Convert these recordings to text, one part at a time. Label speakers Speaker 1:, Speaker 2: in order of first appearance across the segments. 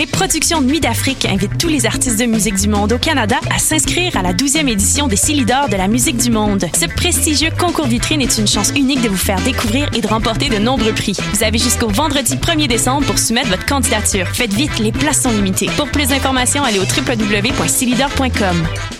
Speaker 1: Les productions Nuit d'Afrique invitent tous les artistes de musique du monde au Canada à s'inscrire à la 12e édition des Silidor de la musique du monde. Ce prestigieux concours vitrine est une chance unique de vous faire découvrir et de remporter de nombreux prix. Vous avez jusqu'au vendredi 1er décembre pour soumettre votre candidature. Faites vite, les places sont limitées. Pour plus d'informations, allez au www.silidor.com.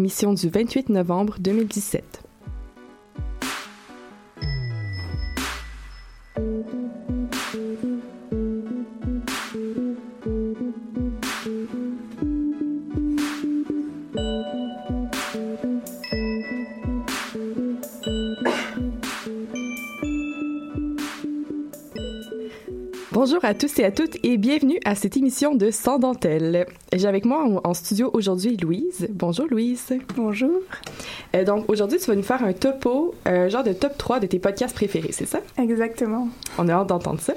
Speaker 2: émission du 28 novembre 2017. Bonjour à tous et à toutes et bienvenue à cette émission de Sans dentelle. J'ai avec moi en, studio aujourd'hui Louise. Bonjour Louise.
Speaker 3: Bonjour.
Speaker 2: Euh, donc aujourd'hui tu vas nous faire un topo, un genre de top 3 de tes podcasts préférés, c'est ça?
Speaker 3: Exactement.
Speaker 2: On a hâte d'entendre ça.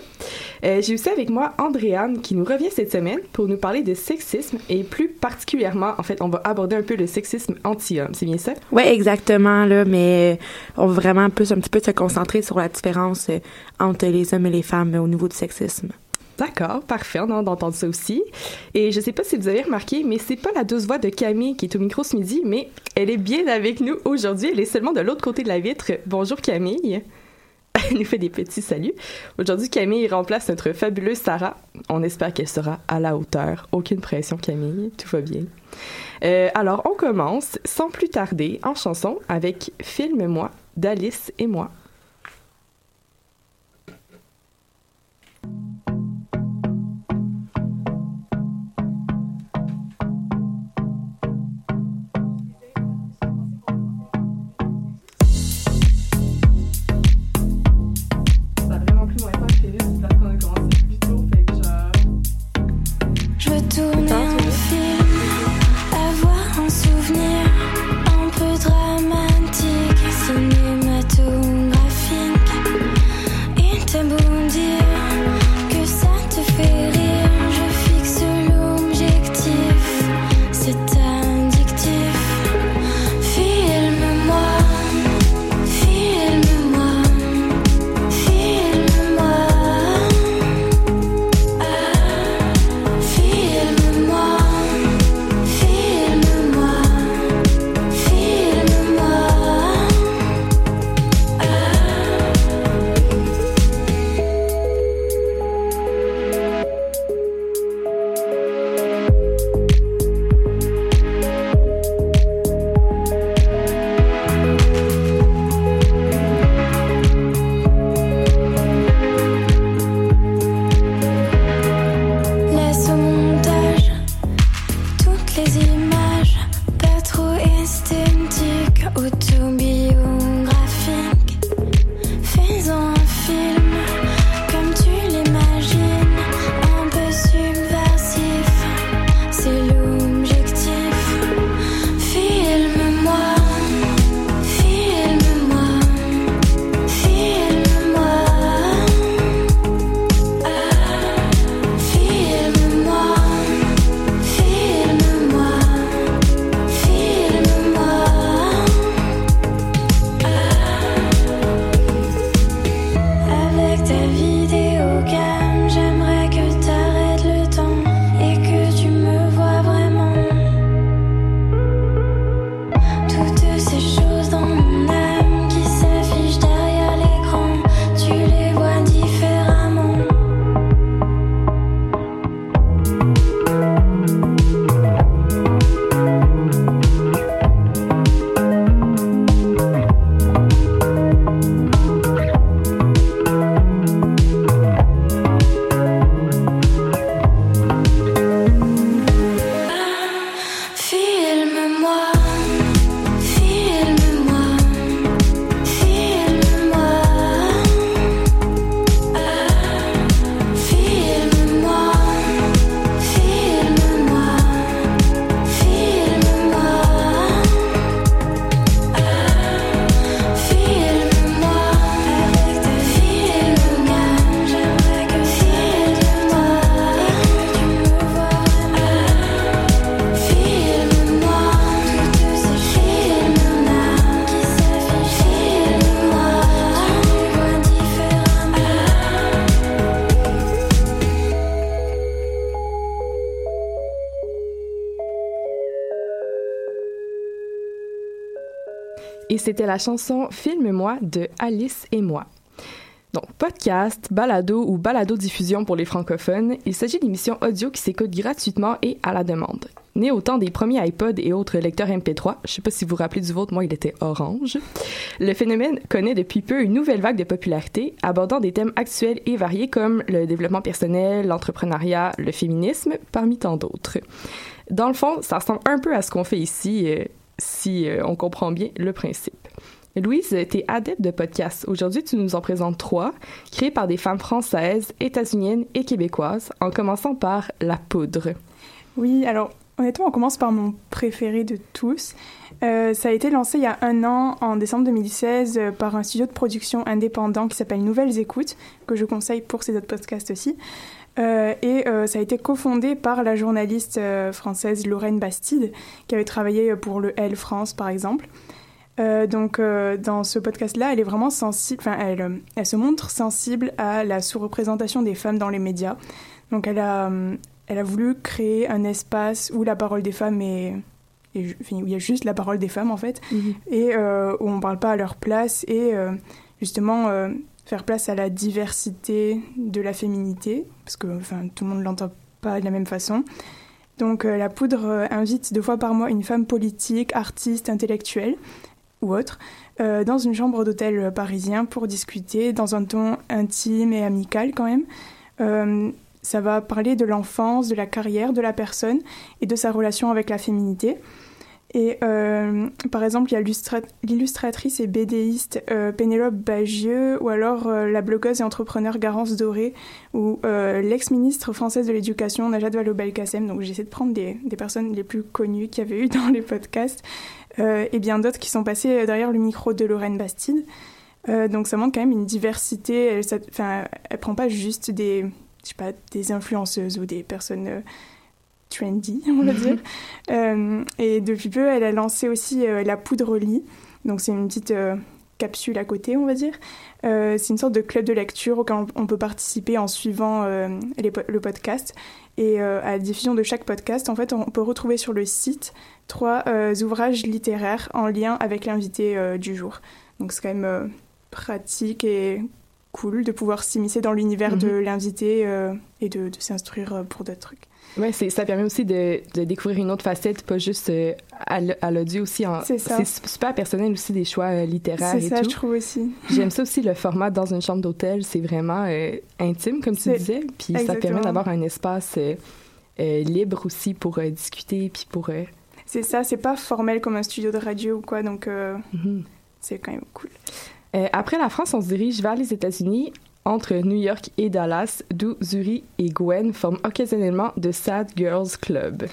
Speaker 2: Euh, J'ai aussi avec moi Andréane qui nous revient cette semaine pour nous parler de sexisme et plus particulièrement, en fait, on va aborder un peu le sexisme anti-homme, c'est bien ça?
Speaker 3: Oui, exactement, là, mais on va vraiment plus un petit peu se concentrer sur la différence euh, entre les hommes et les femmes euh, au niveau du sexisme.
Speaker 2: D'accord, parfait, on a d'entendre ça aussi. Et je sais pas si vous avez remarqué, mais c'est pas la douce voix de Camille qui est au micro ce midi, mais elle est bien avec nous aujourd'hui. Elle est seulement de l'autre côté de la vitre. Bonjour Camille. Elle nous fait des petits saluts. Aujourd'hui, Camille remplace notre fabuleuse Sarah. On espère qu'elle sera à la hauteur. Aucune pression, Camille. Tout va bien. Euh, alors, on commence sans plus tarder en chanson avec Filme-moi d'Alice et moi. C'était la chanson Filme-moi de Alice et moi. Donc, podcast, balado ou balado-diffusion pour les francophones, il s'agit d'émissions audio qui s'écoutent gratuitement et à la demande. Né au temps des premiers iPods et autres lecteurs MP3, je sais pas si vous vous rappelez du vôtre, moi il était orange, le phénomène connaît depuis peu une nouvelle vague de popularité, abordant des thèmes actuels et variés comme le développement personnel, l'entrepreneuriat, le féminisme, parmi tant d'autres. Dans le fond, ça ressemble un peu à ce qu'on fait ici, euh, si euh, on comprend bien le principe. Louise, tu es adepte de podcasts. Aujourd'hui, tu nous en présentes trois, créés par des femmes françaises, états-uniennes et québécoises, en commençant par La Poudre.
Speaker 4: Oui, alors honnêtement, on commence par mon préféré de tous. Euh, ça a été lancé il y a un an, en décembre 2016, euh, par un studio de production indépendant qui s'appelle Nouvelles Écoutes, que je conseille pour ces autres podcasts aussi. Euh, et euh, ça a été cofondé par la journaliste euh, française Lorraine Bastide, qui avait travaillé pour le L France, par exemple. Donc, dans ce podcast-là, elle est vraiment sensible, enfin, elle, elle se montre sensible à la sous-représentation des femmes dans les médias. Donc, elle a, elle a voulu créer un espace où la parole des femmes est, est enfin, où il y a juste la parole des femmes, en fait, et euh, où on ne parle pas à leur place, et justement faire place à la diversité de la féminité, parce que enfin, tout le monde ne l'entend pas de la même façon. Donc, euh, la poudre euh, invite deux fois par mois une femme politique, artiste, intellectuelle ou autre, euh, dans une chambre d'hôtel parisien pour discuter dans un ton intime et amical quand même. Ça va parler de l'enfance, de la carrière de la personne et de sa relation avec la féminité. Et euh, par exemple, il y a l'illustra- l'illustratrice et BDiste euh, Pénélope Bagieux, ou alors euh, la blogueuse et entrepreneur Garance Doré, ou euh, l'ex-ministre française de l'Éducation Najat Vallaud-Belkacem. Donc j'essaie de prendre des, personnes les plus connues qu'il y avait eu dans les podcasts, et bien d'autres qui sont passées derrière le micro de Lorraine Bastide. Donc ça montre quand même une diversité. Elle, ça- elle prend pas juste des, je sais pas, des influenceuses ou des personnes trendy, on va dire. Euh, et depuis peu, elle a lancé aussi euh, la poudre lit. Donc c'est une petite euh, capsule à côté, on va dire. C'est une sorte de club de lecture auquel on, on peut participer en suivant les le podcast. Et à la diffusion de chaque podcast, en fait, on peut retrouver sur le site trois ouvrages littéraires en lien avec l'invité du jour. Donc c'est quand même pratique et cool de pouvoir s'immiscer dans l'univers de l'invité et de, de s'instruire pour d'autres trucs.
Speaker 2: C'est, ça permet aussi de, de découvrir une autre facette, pas juste euh, à, l'audio aussi.
Speaker 4: C'est ça.
Speaker 2: C'est super personnel aussi des choix euh, littéraires
Speaker 4: C'est
Speaker 2: et
Speaker 4: ça,
Speaker 2: tout.
Speaker 4: je trouve aussi.
Speaker 2: J'aime ça aussi le format dans une chambre d'hôtel, c'est vraiment euh, intime comme tu disais, puis ça permet d'avoir un espace libre aussi pour discuter puis pour
Speaker 4: C'est ça, c'est pas formel comme un studio de radio ou quoi, donc
Speaker 2: mhm.
Speaker 4: c'est quand même cool.
Speaker 2: Après la France, on se dirige vers les États-Unis, entre New York et Dallas, d'où Zuri et Gwen forment occasionnellement The Sad Girls Club.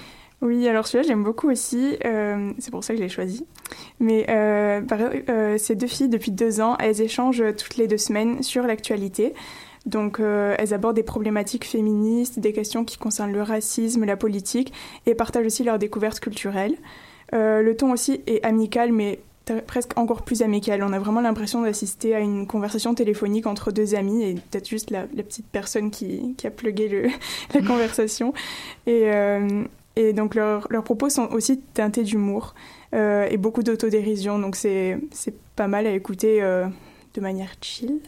Speaker 4: Oui, alors celui-là, j'aime beaucoup aussi. euh, c'est pour ça que je l'ai choisi. Mais euh, euh, ces deux filles, depuis deux ans, elles échangent toutes les deux semaines sur l'actualité. Donc, elles abordent des problématiques féministes, des questions qui concernent le racisme, la politique, et partagent aussi leurs découvertes culturelles. Le ton aussi est amical, mais presque encore plus amical. On a vraiment l'impression d'assister à une conversation téléphonique entre deux amis et peut-être juste la, la petite personne qui, qui a plugué le, la conversation. Et, euh, et donc leurs propos sont aussi teintés d'humour euh, et beaucoup d'autodérision, donc c'est pas mal à écouter euh, de manière chill.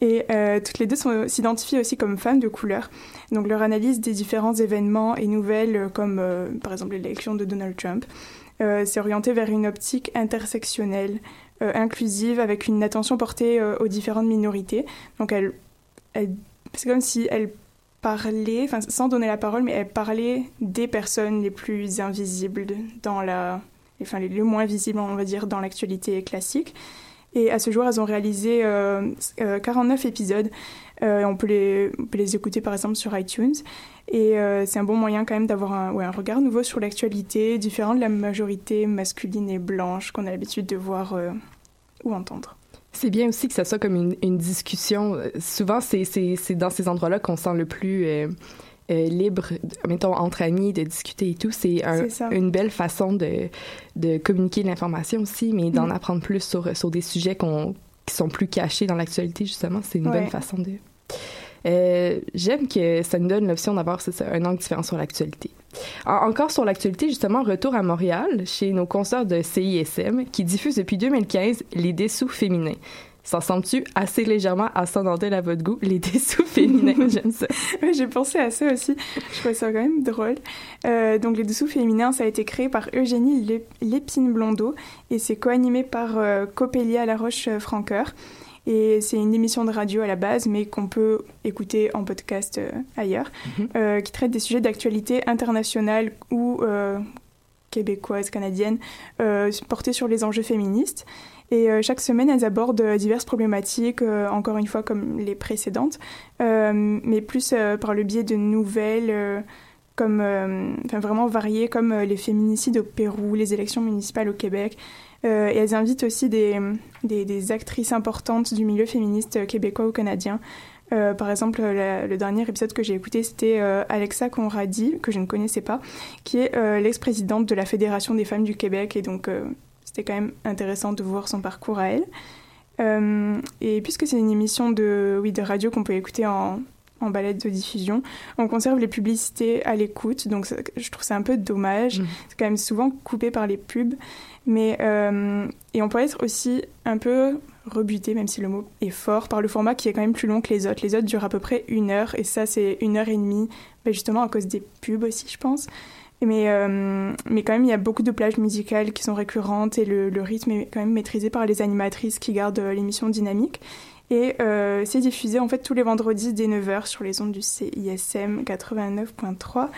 Speaker 4: Et toutes les deux s'identifient aussi comme femmes de couleur. Donc leur analyse des différents événements et nouvelles, comme par exemple l'élection de Donald Trump, s'est orientée vers une optique intersectionnelle, euh, inclusive, avec une attention portée euh, aux différentes minorités. Donc elle, c'est comme si elle parlait, sans donner la parole, mais elle parlait des personnes les plus invisibles dans la, enfin les, les moins visibles, on va dire, dans l'actualité classique. Et à ce jour, elles ont réalisé euh, euh, 49 épisodes. Euh, on, peut les, on peut les écouter par exemple sur iTunes. Et euh, c'est un bon moyen quand même d'avoir un, ouais, un regard nouveau sur l'actualité, différent de la majorité masculine et blanche qu'on a l'habitude de voir euh, ou entendre.
Speaker 2: C'est bien aussi que ça soit comme une, une discussion. Souvent, c'est, c'est, c'est dans ces endroits-là qu'on se sent le plus euh, euh, libre, mettons, entre amis, de discuter et tout. C'est, un- une belle façon de, de communiquer l'information aussi, mais d'en
Speaker 4: Mm.
Speaker 2: apprendre plus sur, sur des sujets qu'on, qui sont plus cachés dans l'actualité, justement. C'est une
Speaker 4: Ouais.
Speaker 2: bonne façon de... Euh, j'aime que ça nous donne l'option d'avoir un angle différent sur l'actualité.
Speaker 5: En- encore sur l'actualité, justement, retour à Montréal, chez nos concerts de CISM, qui diffusent depuis 2015 les dessous féminins. Ça ressemble-tu assez légèrement à à votre goût, les dessous féminins? J'aime ça.
Speaker 4: Ouais, j'ai pensé à ça aussi. Je trouvais ça quand même drôle. Euh, donc, Les Dessous Féminins, ça a été créé par Eugénie Lé- Lépine-Blondeau et c'est co-animé par euh, Copélia Laroche-Francoeur. Et c'est une émission de radio à la base, mais qu'on peut écouter en podcast euh, ailleurs, euh, qui traite des sujets d'actualité internationale ou euh, québécoise, canadienne, portés sur les enjeux féministes. Et chaque semaine, elles abordent diverses problématiques, euh, encore une fois comme les précédentes, euh, mais plus euh, par le biais de nouvelles, comme, enfin vraiment variées, comme les féminicides au Pérou, les élections municipales au Québec. Euh, et elles invitent aussi des, actrices importantes du milieu féministe euh, québécois ou canadien. Euh, par exemple, le dernier épisode que j'ai écouté, c'était Alexa Conradi, que je ne connaissais pas, qui est l'ex-présidente de la Fédération des femmes du Québec. Et donc, c'était quand même intéressant de voir son parcours à elle. Et puisque c'est une émission de, oui, de radio qu'on peut écouter en, en balade de diffusion, on conserve les publicités à l'écoute. Donc, ça- je trouve ça un peu dommage.
Speaker 5: Mhm.
Speaker 4: C'est quand même souvent coupé par les pubs. Mais, euh, et on pourrait être aussi un peu rebuté, même si le mot est fort, par le format qui est quand même plus long que les autres. Les autres durent à peu près une heure, et ça, c'est une heure et demie, ben, justement à cause des pubs aussi, je pense. Mais, euh, mais quand même, il y a beaucoup de plages musicales qui sont récurrentes, et le, le rythme est quand même maîtrisé par les animatrices qui gardent euh, l'émission dynamique. Et euh, c'est diffusé en fait tous les vendredis dès 9h sur les ondes du CISM 89.3.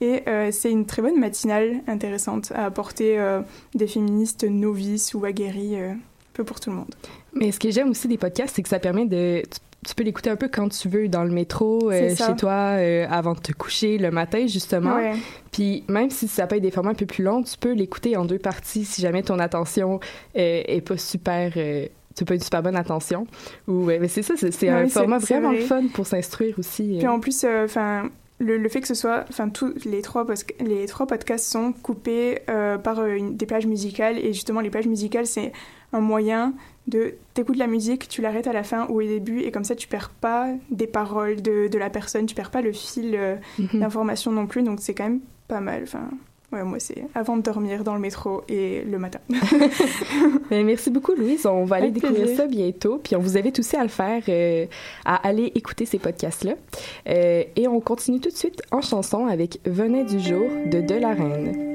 Speaker 4: Et euh, c'est une très bonne matinale intéressante à apporter euh, des féministes novices ou aguerris, un peu pour tout le monde.
Speaker 5: Mais ce que j'aime aussi des podcasts, c'est que ça permet de. Tu, peux l'écouter un peu quand tu veux, dans le métro, euh, chez toi, euh, avant de te coucher, le matin, justement.
Speaker 4: Ouais.
Speaker 5: Puis même si ça peut être des formats un peu plus longs, tu peux l'écouter en deux parties si jamais ton attention euh, est pas super. Euh, tu pas une super bonne attention. Ou, euh, mais c'est ça, c'est un format vraiment
Speaker 4: vrai.
Speaker 5: fun pour s'instruire aussi. euh.
Speaker 4: Puis en plus, enfin, le, le fait que ce soit, enfin, tous les trois, les trois podcasts sont coupés euh, par euh, une- des plages musicales et justement les plages musicales, c'est un moyen de t'écoutes la musique, tu l'arrêtes à la fin ou au début et comme ça tu perds pas des paroles de, de la personne, tu perds pas le fil euh,
Speaker 5: Mhm.
Speaker 4: d'information non plus, donc c'est quand même pas mal. Enfin, ouais, moi c'est avant de dormir dans le métro et le matin.
Speaker 5: Ben, merci beaucoup, Louise. On va aller
Speaker 4: Avec
Speaker 5: découvrir
Speaker 4: plaisir.
Speaker 5: ça bientôt. Puis on vous invite aussi à le faire, euh, à aller écouter ces podcasts-là. Euh, et on continue tout de suite en chanson avec Venait du jour de De la Reine.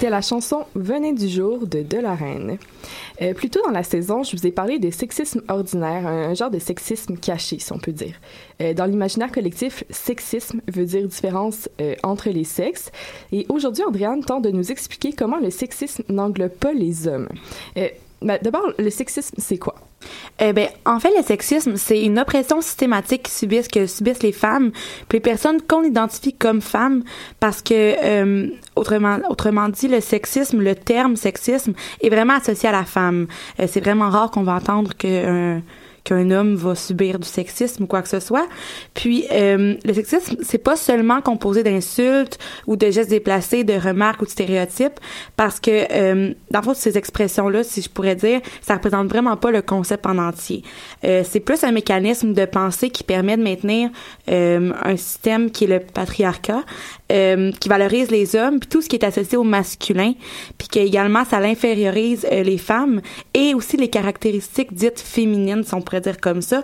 Speaker 2: C'était la chanson Venez du jour de De. Euh, plus tôt dans la saison, je vous ai parlé de sexisme ordinaire, un, un genre de sexisme caché, si on peut dire. Euh, dans l'imaginaire collectif, sexisme veut dire différence euh, entre les sexes. Et aujourd'hui, Andréane tente de nous expliquer comment le sexisme n'englobe pas les hommes. Bah, D'abord, le sexisme, c'est quoi?
Speaker 3: Eh ben, en fait, le sexisme, c'est une oppression systématique qui subissent, que subissent les femmes, puis les personnes qu'on identifie comme femmes, parce que, euh, autrement, autrement dit, le sexisme, le terme sexisme, est vraiment associé à la femme. Euh, c'est vraiment rare qu'on va entendre qu'un qu'un homme va subir du sexisme ou quoi que ce soit. Puis euh, le sexisme, c'est pas seulement composé d'insultes ou de gestes déplacés, de remarques ou de stéréotypes, parce que euh, dans le fond, ces expressions-là, si je pourrais dire, ça représente vraiment pas le concept en entier. Euh, c'est plus un mécanisme de pensée qui permet de maintenir euh, un système qui est le patriarcat, euh, qui valorise les hommes, puis tout ce qui est associé au masculin, puis que également ça l'infériorise euh, les femmes et aussi les caractéristiques dites féminines, si on pourrait dire comme ça.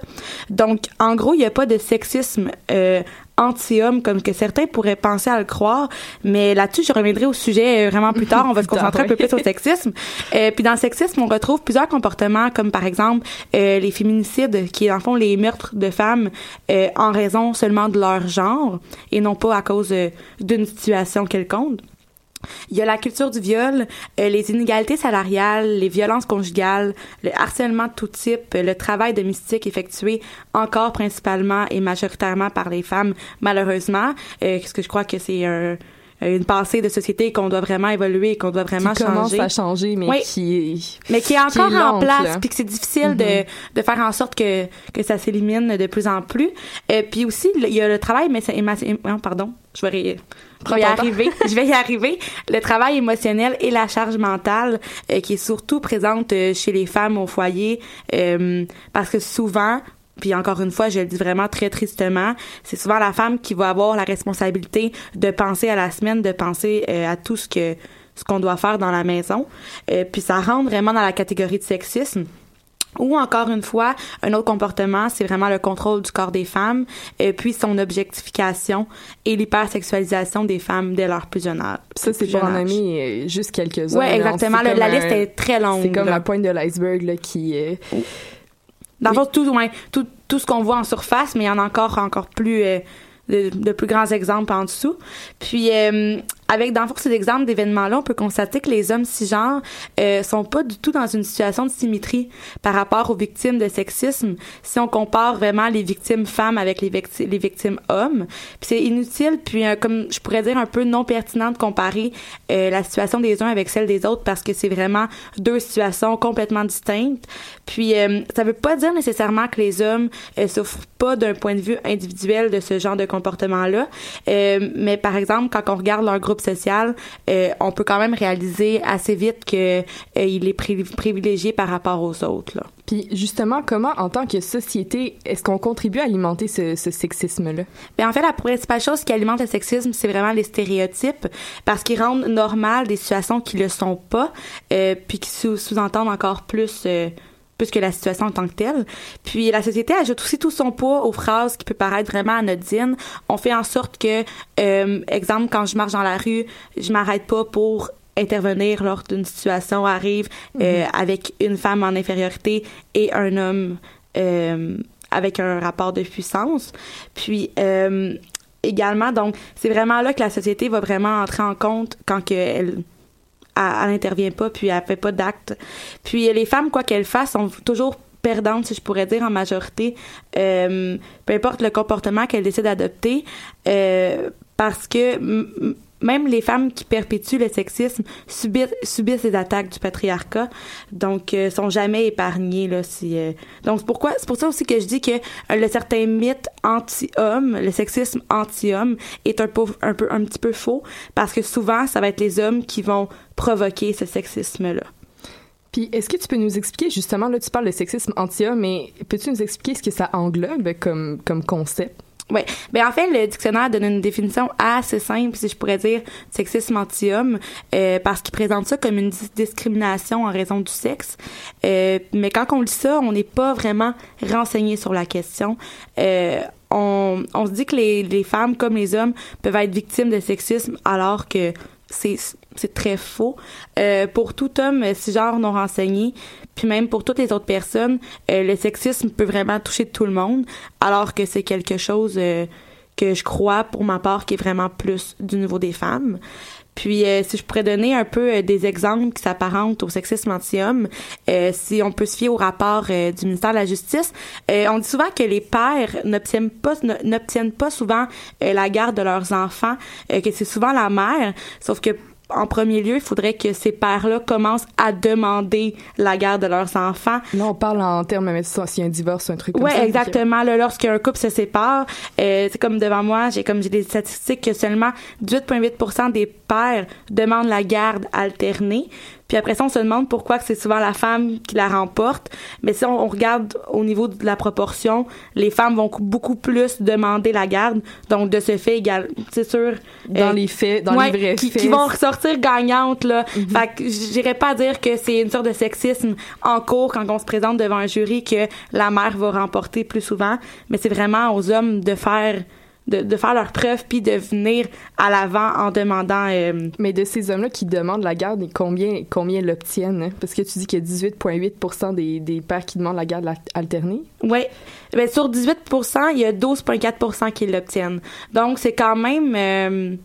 Speaker 3: Donc, en gros, il n'y a pas de sexisme euh, anti-homme comme que certains pourraient penser à le croire, mais là-dessus, je reviendrai au sujet euh, vraiment plus tard. On va se concentrer un peu plus au sexisme. Euh, puis dans le sexisme, on retrouve plusieurs comportements comme par exemple euh, les féminicides, qui est en fond les meurtres de femmes euh, en raison seulement de leur genre et non pas à cause d'une situation quelconque. Il y a la culture du viol, euh, les inégalités salariales, les violences conjugales, le harcèlement de tout type, le travail domestique effectué encore principalement et majoritairement par les femmes, malheureusement, euh, parce que je crois que c'est un- une pensée de société qu'on doit vraiment évoluer qu'on doit vraiment
Speaker 2: qui commence
Speaker 3: changer.
Speaker 2: à changer, mais
Speaker 3: Oui.
Speaker 2: qui est...
Speaker 3: mais qui est encore en place puis que c'est difficile de, de faire en sorte que, que ça s'élimine de plus en plus. Euh, puis aussi il y a le travail mais c'est pardon je vais, ré- je vais y arriver. Je vais y arriver. Le travail émotionnel et la charge mentale euh, qui est surtout présente euh, chez les femmes au foyer euh, parce que souvent puis encore une fois, je le dis vraiment très tristement, c'est souvent la femme qui va avoir la responsabilité de penser à la semaine, de penser euh, à tout ce que ce qu'on doit faire dans la maison. Euh, puis ça rentre vraiment dans la catégorie de sexisme. Ou encore une fois, un autre comportement, c'est vraiment le contrôle du corps des femmes, euh, puis son objectification et l'hypersexualisation des femmes dès leur plus jeune âge.
Speaker 2: Ça, c'est pour en euh, juste quelques-uns. Là.
Speaker 3: exactement. La, liste est très longue.
Speaker 2: C'est comme
Speaker 3: là.
Speaker 2: la pointe de l'iceberg là, qui est...
Speaker 3: Dans le
Speaker 2: Oui.
Speaker 3: fond, tout, ouais, tout, tout ce qu'on voit en surface, mais il y en a encore, encore plus, euh, de, de plus grands exemples en dessous. Puis, euh, avec, dans le fond, ces exemples d'événements-là, on peut constater que les hommes cisgenres euh, sont pas du tout dans une situation de symétrie par rapport aux victimes de sexisme si on compare vraiment les victimes femmes avec les, victi- les victimes hommes. Puis c'est inutile, puis euh, comme je pourrais dire un peu non pertinent de comparer euh, la situation des uns avec celle des autres parce que c'est vraiment deux situations complètement distinctes. Puis euh, ça veut pas dire nécessairement que les hommes euh, souffrent pas d'un point de vue individuel de ce genre de comportement-là, mais par exemple quand on regarde leur groupe social, euh, on peut quand même réaliser assez vite que euh, il est pri- privilégié par rapport aux autres. Là.
Speaker 2: Puis justement, comment, en tant que société, est-ce qu'on contribue à alimenter ce, ce sexisme-là?
Speaker 3: Ben, en fait, la principale chose qui alimente le sexisme, c'est vraiment les stéréotypes, parce qu'ils rendent normal des situations qui le sont pas, euh, puis qui sous- sous-entendent encore plus, plus que la situation en tant que telle. Puis la société ajoute aussi tout son poids aux phrases qui peut paraître vraiment anodines. On fait en sorte que, euh, exemple, quand je marche dans la rue, je m'arrête pas pour intervenir lors d'une situation arrive euh, avec une femme en infériorité et un homme euh, avec un rapport de puissance. Puis euh, également, donc c'est vraiment là que la société va vraiment entrer en compte quand que elle elle, elle intervient pas puis elle fait pas d'acte. Puis les femmes quoi qu'elles fassent sont toujours perdantes si je pourrais dire en majorité euh, peu importe le comportement qu'elles décident d'adopter euh, parce que même les femmes qui perpétuent le sexisme subissent, subissent les attaques du patriarcat, donc euh, sont jamais épargnées là. Euh, donc c'est pourquoi, c'est pour ça aussi que je dis que euh, le certain mythe anti-homme, le sexisme anti-homme, est un un peu, un petit peu faux parce que souvent ça va être les hommes qui vont provoquer ce sexisme-là.
Speaker 2: Puis est-ce que tu peux nous expliquer, justement, là, tu parles de sexisme anti-homme, mais peux-tu nous expliquer ce que ça englobe comme, comme concept?
Speaker 3: Oui. Ben en fait, le dictionnaire donne une définition assez simple, si je pourrais dire, sexisme anti-homme, euh, parce qu'il présente ça comme une dis- discrimination en raison du sexe. Euh, mais quand on lit ça, on n'est pas vraiment renseigné sur la question. Euh, on, on se dit que les, les femmes comme les hommes peuvent être victimes de sexisme alors que c'est très faux. Euh, pour tout homme euh, cisgenre non renseigné, puis même pour toutes les autres personnes, euh, le sexisme peut vraiment toucher tout le monde, alors que c'est quelque chose euh, que je crois, pour ma part, qui est vraiment plus du niveau des femmes. Puis, euh, si je pourrais donner un peu euh, des exemples qui s'apparentent au sexisme anti-homme, euh, si on peut se fier au rapport euh, du ministère de la Justice, on dit souvent que les pères n'obtiennent pas n'obtiennent pas souvent la garde de leurs enfants, que c'est souvent la mère, sauf que en premier lieu, il faudrait que ces pères-là commencent à demander la garde de leurs enfants.
Speaker 2: Là, on parle en termes, mais s'il y a un divorce, un truc comme
Speaker 3: Ouais,
Speaker 2: ça.
Speaker 3: exactement. Là, lorsqu'un couple se sépare, euh, c'est comme devant moi, j'ai comme j'ai des statistiques que seulement 18,8% des pères demandent la garde alternée. Puis après ça, on se demande pourquoi que c'est souvent la femme qui la remporte. Mais si on, on regarde au niveau de la proportion, les femmes vont cou- beaucoup plus demander la garde. Donc de ce fait, égal, c'est sûr.
Speaker 2: Dans
Speaker 3: euh,
Speaker 2: les faits, dans
Speaker 3: ouais,
Speaker 2: les vrais
Speaker 3: qui,
Speaker 2: faits.
Speaker 3: qui vont ressortir gagnantes là. Fait que j'irais pas dire que c'est une sorte de sexisme en cours quand on se présente devant un jury que la mère va remporter plus souvent, mais c'est vraiment aux hommes de faire de, de faire leur preuve puis de venir à l'avant en demandant euh,
Speaker 2: Mais de ces hommes-là qui demandent la garde, et combien, combien l'obtiennent? hein? Parce que tu dis qu'il y a 18,8 des, des pères qui demandent la garde alternée.
Speaker 3: Ouais. Ben, sur 18% il y a 12,4% qui l'obtiennent. Donc, c'est quand même. euh,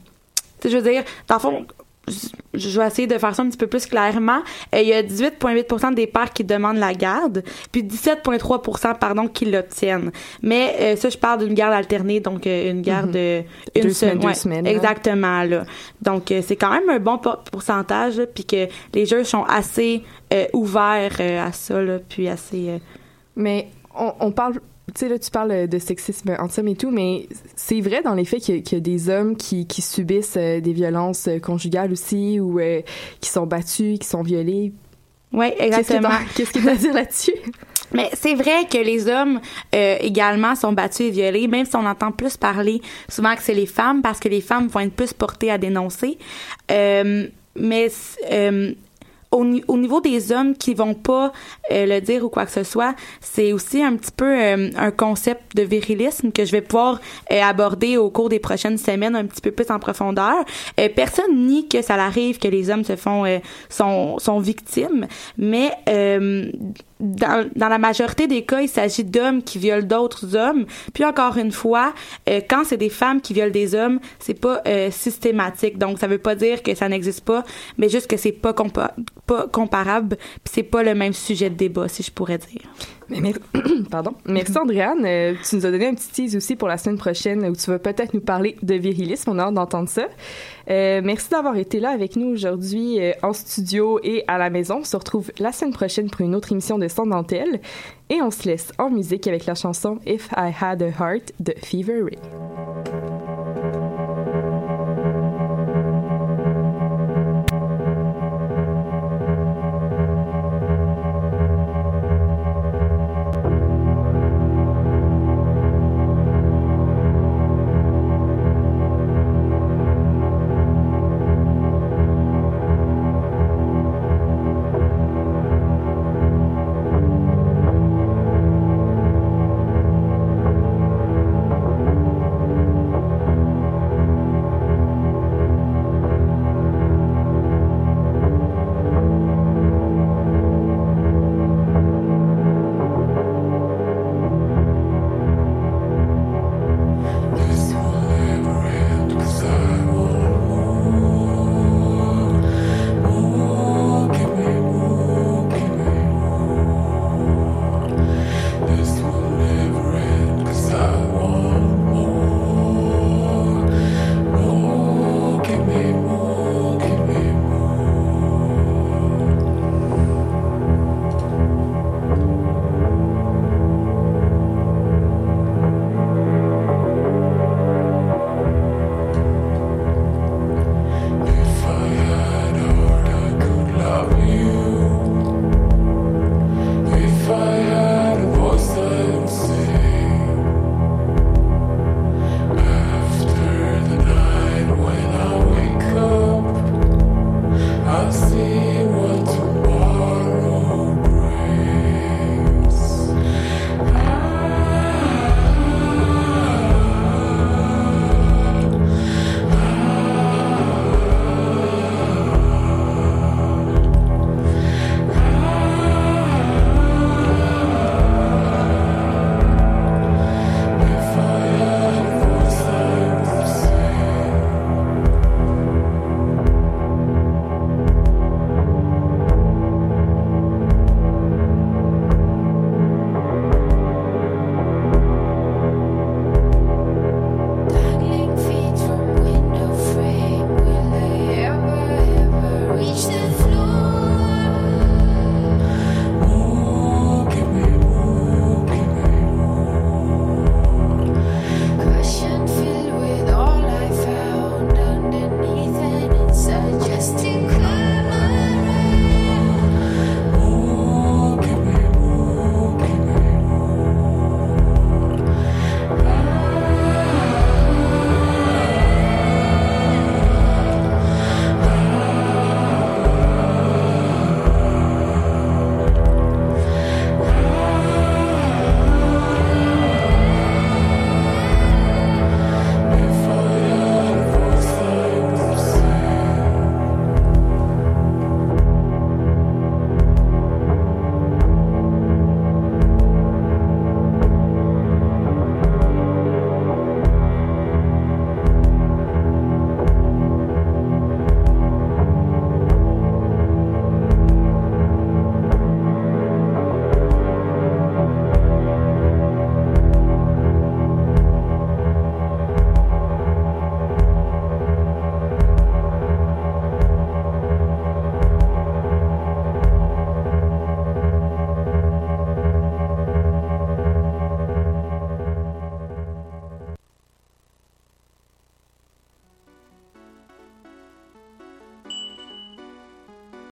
Speaker 3: je veux dire, dans le fond, je- vais essayer de faire ça un petit peu plus clairement. Euh, il y a 18,8 des pères qui demandent la garde, puis 17,3 pardon, qui l'obtiennent. Mais euh, ça, je parle d'une garde alternée, donc euh, une garde de une
Speaker 2: Deux
Speaker 3: se-
Speaker 2: semaines, deux
Speaker 3: ouais,
Speaker 2: semaines, là.
Speaker 3: Exactement, là. Donc, euh, c'est quand même un bon pourcentage, là, puis que les juges sont assez ouverts à ça, là, puis assez...
Speaker 2: Mais on, on parle, sais, là, tu parles de sexisme anti-homme et tout, mais c'est vrai dans les faits qu'il y, a- qu'il y a des hommes qui, qui subissent euh, des violences euh, conjugales aussi, ou euh, qui sont battus, qui sont violés.
Speaker 3: Oui, exactement.
Speaker 2: Qu'est-ce qu'il y a à dire là-dessus?
Speaker 3: Mais c'est vrai que les hommes euh, également sont battus et violés, même si on entend plus parler souvent que c'est les femmes, parce que les femmes vont être plus portées à dénoncer. Euh, mais euh, au, ni- au niveau des hommes qui vont pas euh, le dire ou quoi que ce soit, c'est aussi un petit peu euh, un concept de virilisme que je vais pouvoir euh, aborder au cours des prochaines semaines un petit peu plus en profondeur. Personne nie que ça arrive que les hommes se font sont sont victimes, mais dans, dans la majorité des cas, il s'agit d'hommes qui violent d'autres hommes. Puis encore une fois, euh, quand c'est des femmes qui violent des hommes, c'est pas euh, systématique. Donc ça veut pas dire que ça n'existe pas, mais juste que c'est pas compa- pas comparable, puis c'est pas le même sujet de débat, si je pourrais dire.
Speaker 2: Mais Pardon. Merci, Andréane. Euh, tu nous as donné un petit tease aussi pour la semaine prochaine où tu vas peut-être nous parler de virilisme. On a hâte d'entendre ça. Euh, merci d'avoir été là avec nous aujourd'hui euh, en studio et à la maison. On se retrouve la semaine prochaine pour une autre émission de Sans Dentelle. Et on se laisse en musique avec la chanson If I Had a Heart de Fever Ray.